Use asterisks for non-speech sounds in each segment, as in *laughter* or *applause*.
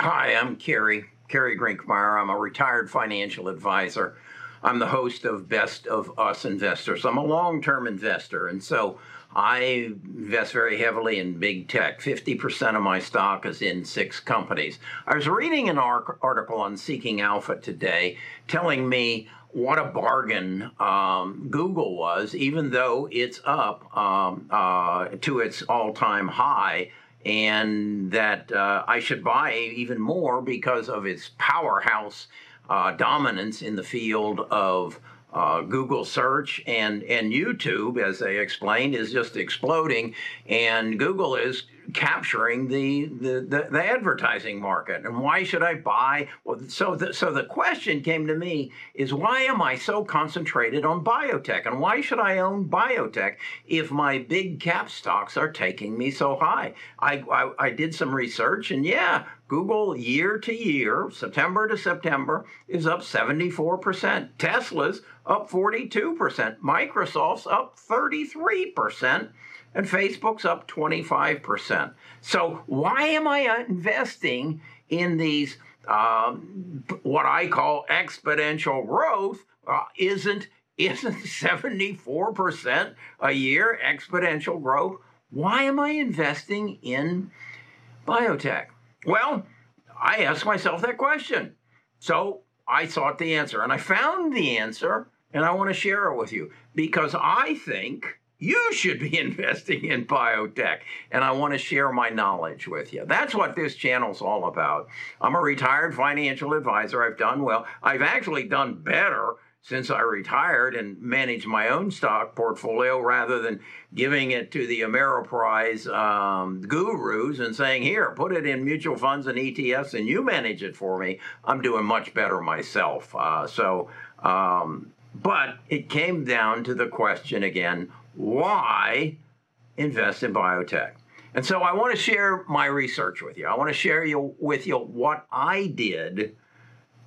Hi, I'm Kerry, Kerry Grinkmeyer. I'm a retired financial advisor. I'm the host of Best of Us Investors. I'm a long term investor, and so I invest very heavily in big tech. 50% of my stock is in six companies. I was reading an article on Seeking Alpha today telling me what a bargain um, Google was, even though it's up um, uh, to its all time high and that uh, I should buy even more because of its powerhouse uh, dominance in the field of uh, Google search and and YouTube, as they explained, is just exploding, and Google is capturing the, the, the, the, advertising market. And why should I buy? Well, so the, so the question came to me is why am I so concentrated on biotech? And why should I own biotech if my big cap stocks are taking me so high? I, I, I did some research and yeah, Google year to year, September to September, is up 74%. Tesla's up 42%. Microsoft's up 33% and Facebook's up 25%. So why am I investing in these um, what I call exponential growth? Uh, isn't isn't *laughs* 74% a year exponential growth? Why am I investing in biotech? Well, I asked myself that question. So I sought the answer and I found the answer and I want to share it with you because I think you should be *laughs* investing in biotech. And I want to share my knowledge with you. That's what this channel's all about. I'm a retired financial advisor. I've done well. I've actually done better since I retired and managed my own stock portfolio rather than giving it to the Ameriprise um, gurus and saying, here, put it in mutual funds and ETFs and you manage it for me. I'm doing much better myself. Uh, so, um, but it came down to the question again why invest in biotech? And so I want to share my research with you. I want to share you, with you what I did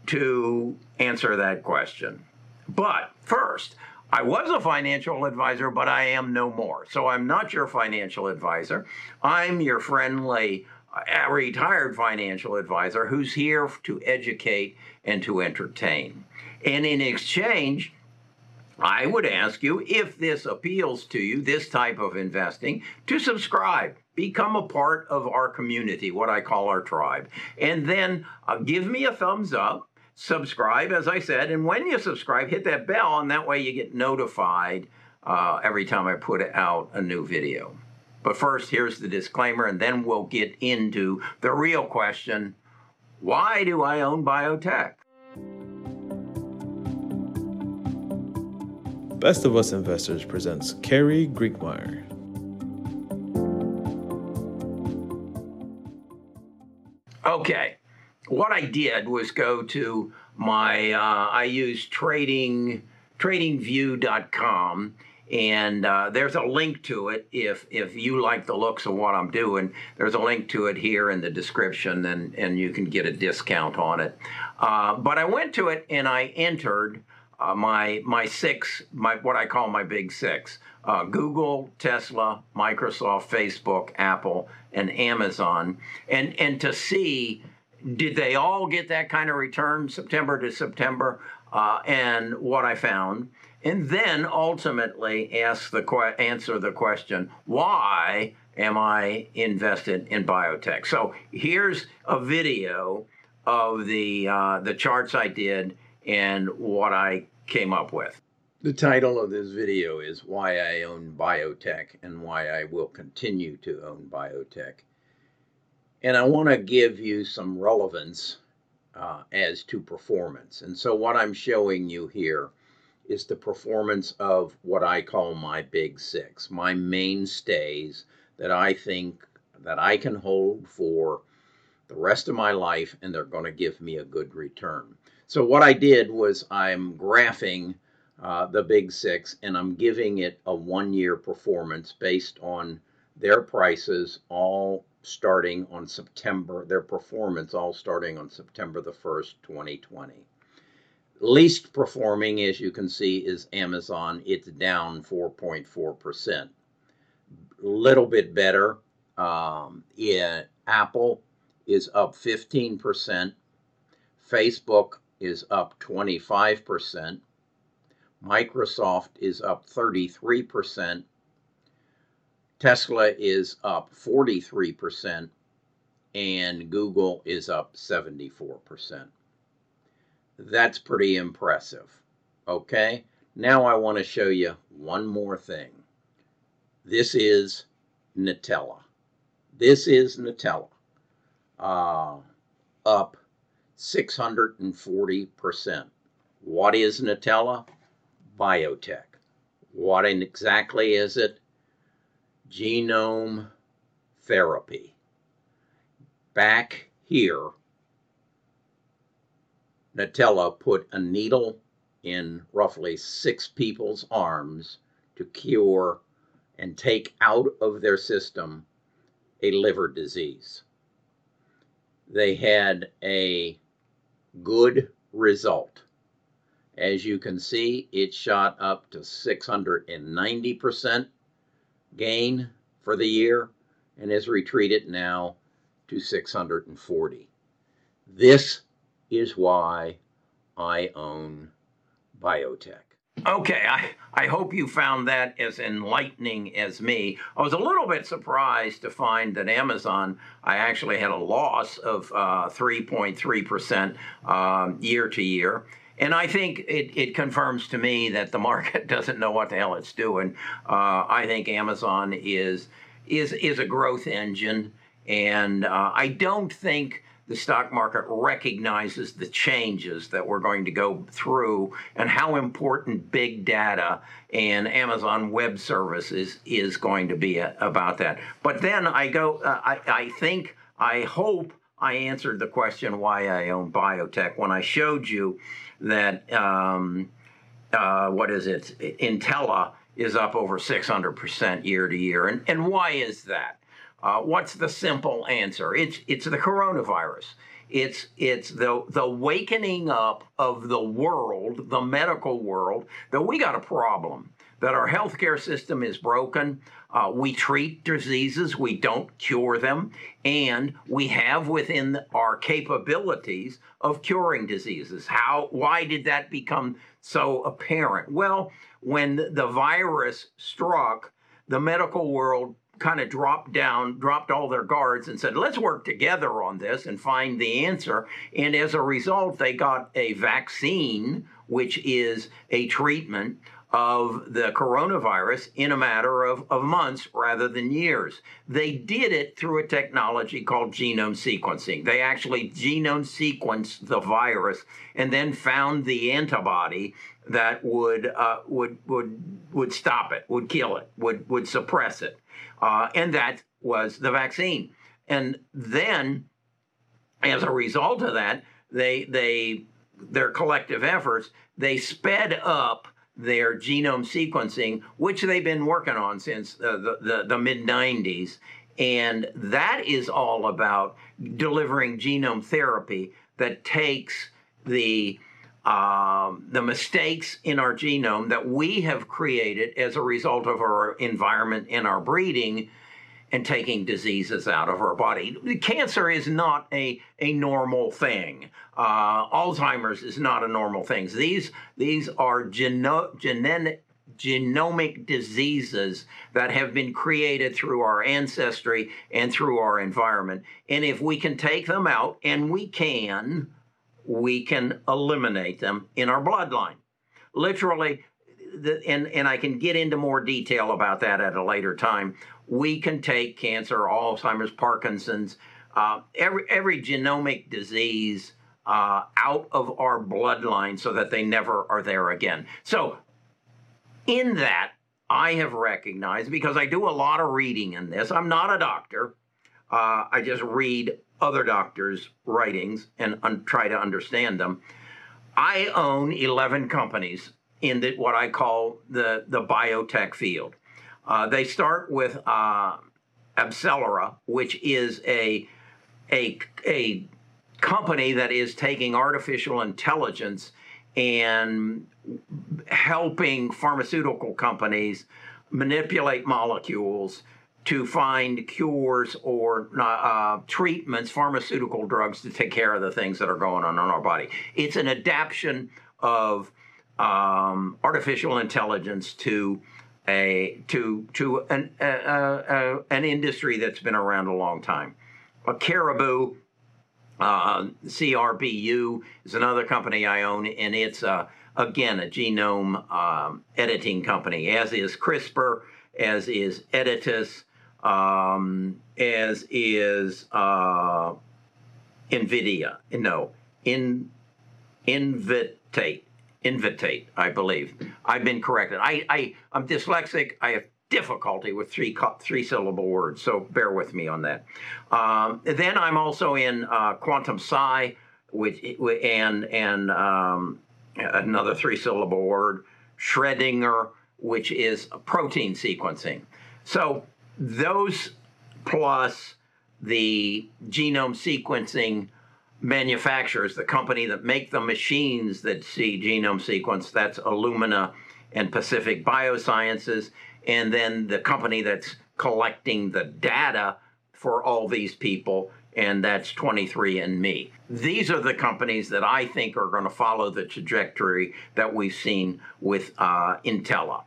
to answer that question. But first, I was a financial advisor, but I am no more. So I'm not your financial advisor. I'm your friendly, uh, retired financial advisor who's here to educate and to entertain. And in exchange, I would ask you, if this appeals to you, this type of investing, to subscribe. Become a part of our community, what I call our tribe. And then uh, give me a thumbs up, subscribe, as I said. And when you subscribe, hit that bell, and that way you get notified uh, every time I put out a new video. But first, here's the disclaimer, and then we'll get into the real question why do I own biotech? Best of Us Investors presents Kerry Grinkmeyer. Okay, what I did was go to my, uh, I use trading, tradingview.com and uh, there's a link to it if if you like the looks of what I'm doing. There's a link to it here in the description, and and you can get a discount on it. Uh, but I went to it and I entered uh, my my six, my what I call my big six: uh, Google, Tesla, Microsoft, Facebook, Apple, and Amazon, and and to see did they all get that kind of return September to September, uh, and what I found, and then ultimately ask the answer the question why am I invested in biotech? So here's a video of the uh, the charts I did and what I came up with. The title of this video is Why I Own Biotech and Why I Will Continue to Own Biotech. And I want to give you some relevance uh, as to performance. And so, what I'm showing you here is the performance of what I call my big six, my mainstays that I think that I can hold for the rest of my life and they're going to give me a good return. So what I did was I'm graphing uh, the Big Six and I'm giving it a one-year performance based on their prices all starting on September, their performance all starting on September the 1st, 2020. Least performing, as you can see, is Amazon. It's down 4.4%. Little bit better. Um, yeah, Apple is up 15%. Facebook is up 25%. Microsoft is up 33%. Tesla is up 43%. And Google is up 74%. That's pretty impressive. Okay, now I want to show you one more thing. This is Intellia. This is Intellia. Uh, up 640%. What is Intellia? Biotech. What exactly is it? Genome therapy. Back here, Intellia put a needle in roughly six people's arms to cure and take out of their system a liver disease. They had a good result. As you can see, it shot up to 690% gain for the year and has retreated now to 640. This is why I own biotech. Okay, I, I hope you found that as enlightening as me. I was a little bit surprised to find that Amazon, I actually had a loss of uh, 3.3% um, year to year. And I think it, it confirms to me that the market *laughs* doesn't know what the hell it's doing. Uh, I think Amazon is, is, is a growth engine. And uh, I don't think the stock market recognizes the changes that we're going to go through and how important big data and Amazon Web Services is going to be about that. But then I go, uh, I, I think, I hope I answered the question why I own biotech when I showed you that, um, uh, what is it, Intellia is up over 600% year to year. And, and why is that? Uh, what's the simple answer? It's it's the coronavirus. It's it's the the wakening up of the world, the medical world, that we got a problem. That our healthcare system is broken. Uh, we treat diseases, we don't cure them, and we have within our capabilities of curing diseases. How? Why did that become so apparent? Well, when the virus struck, the medical world kind of dropped down, dropped all their guards, and said, let's work together on this and find the answer. And as a result, they got a vaccine, which is a treatment of the coronavirus in a matter of, of months rather than years. They did it through a technology called genome sequencing. They actually genome sequenced the virus and then found the antibody that would uh, would would would stop it, would kill it, would would suppress it uh, and that was the vaccine. And then, as a result of that, they they their collective efforts they sped up their genome sequencing, which they've been working on since uh, the, the, the mid 90s. And that is all about delivering genome therapy that takes the um, the mistakes in our genome that we have created as a result of our environment and our breeding and taking diseases out of our body. Cancer is not a, a normal thing. Uh, Alzheimer's is not a normal thing. These, these are geno- genetic, genomic diseases that have been created through our ancestry and through our environment. And if we can take them out, and we can, we can eliminate them in our bloodline. Literally, the, and, and I can get into more detail about that at a later time. We can take cancer, Alzheimer's, Parkinson's, uh, every, every genomic disease uh, out of our bloodline so that they never are there again. So, in that, I have recognized because I do a lot of reading in this. I'm not a doctor. Uh, I just read other doctors' writings and un- try to understand them. I own 11 companies in the, what I call the, the biotech field. Uh, they start with uh, AbCellera, which is a, a, a company that is taking artificial intelligence and helping pharmaceutical companies manipulate molecules to find cures or uh, treatments, pharmaceutical drugs to take care of the things that are going on in our body. It's an adaptation of um, artificial intelligence to a to to an an industry that's been around a long time. A Caribou, uh, CRBU is another company I own, and it's uh, again a genome um, editing company, as is CRISPR, as is Editas, um, as is uh, NVIDIA. No, in Invitae. Invitae, I believe. I've been corrected. I, I, I'm dyslexic. I have difficulty with three three syllable words, so bear with me on that. Um, then I'm also in uh, Quantum-Si, which and and um, another three syllable word, Schrödinger, which is protein sequencing. So those plus the genome sequencing manufacturers, the company that make the machines that see genome sequence, that's Illumina and Pacific Biosciences, and then the company that's collecting the data for all these people, and that's 23andMe. These are the companies that I think are going to follow the trajectory that we've seen with uh, Intellia.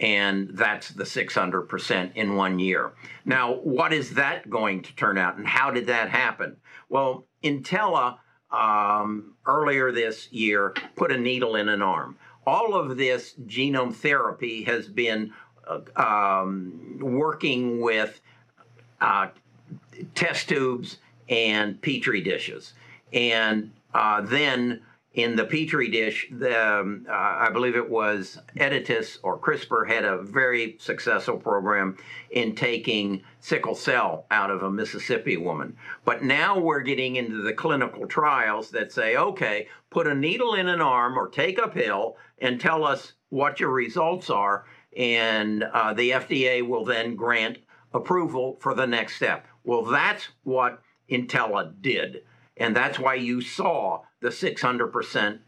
And that's the 600% in one year. Now, what is that going to turn out, and how did that happen? Well, Intellia um, earlier this year put a needle in an arm. All of this genome therapy has been uh, um, working with uh, test tubes and petri dishes. And uh, then in the petri dish, the, um, uh, I believe it was Editas or CRISPR had a very successful program in taking sickle cell out of a Mississippi woman. But now we're getting into the clinical trials that say, okay, put a needle in an arm or take a pill and tell us what your results are, and uh, the FDA will then grant approval for the next step. Well, that's what Intellia did. And that's why you saw the 600%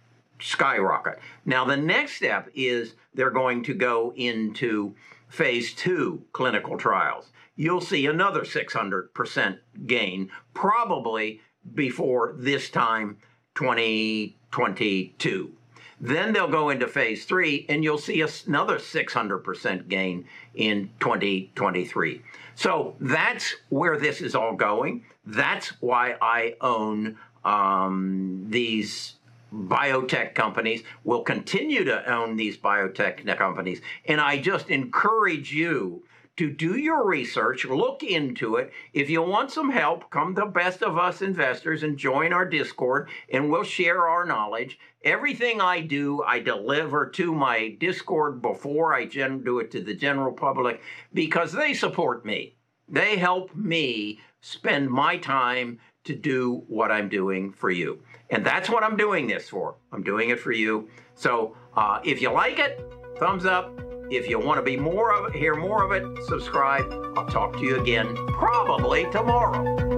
skyrocket. Now, the next step is they're going to go into phase two clinical trials. You'll see another 600% gain, probably before this time 2022. Then they'll go into phase three, and you'll see another 600% gain in 2023. So that's where this is all going. That's why I own um, these biotech companies will continue to own these biotech companies. And I just encourage you to do your research, look into it. If you want some help, come to Best of Us Investors and join our Discord, and we'll share our knowledge. Everything I do, I deliver to my Discord before I gen- do it to the general public because they support me. They help me spend my time to do what I'm doing for you. And that's what I'm doing this for. I'm doing it for you. So uh, if you like it, thumbs up. If you want to be more of it, hear more of it, subscribe. I'll talk to you again probably tomorrow.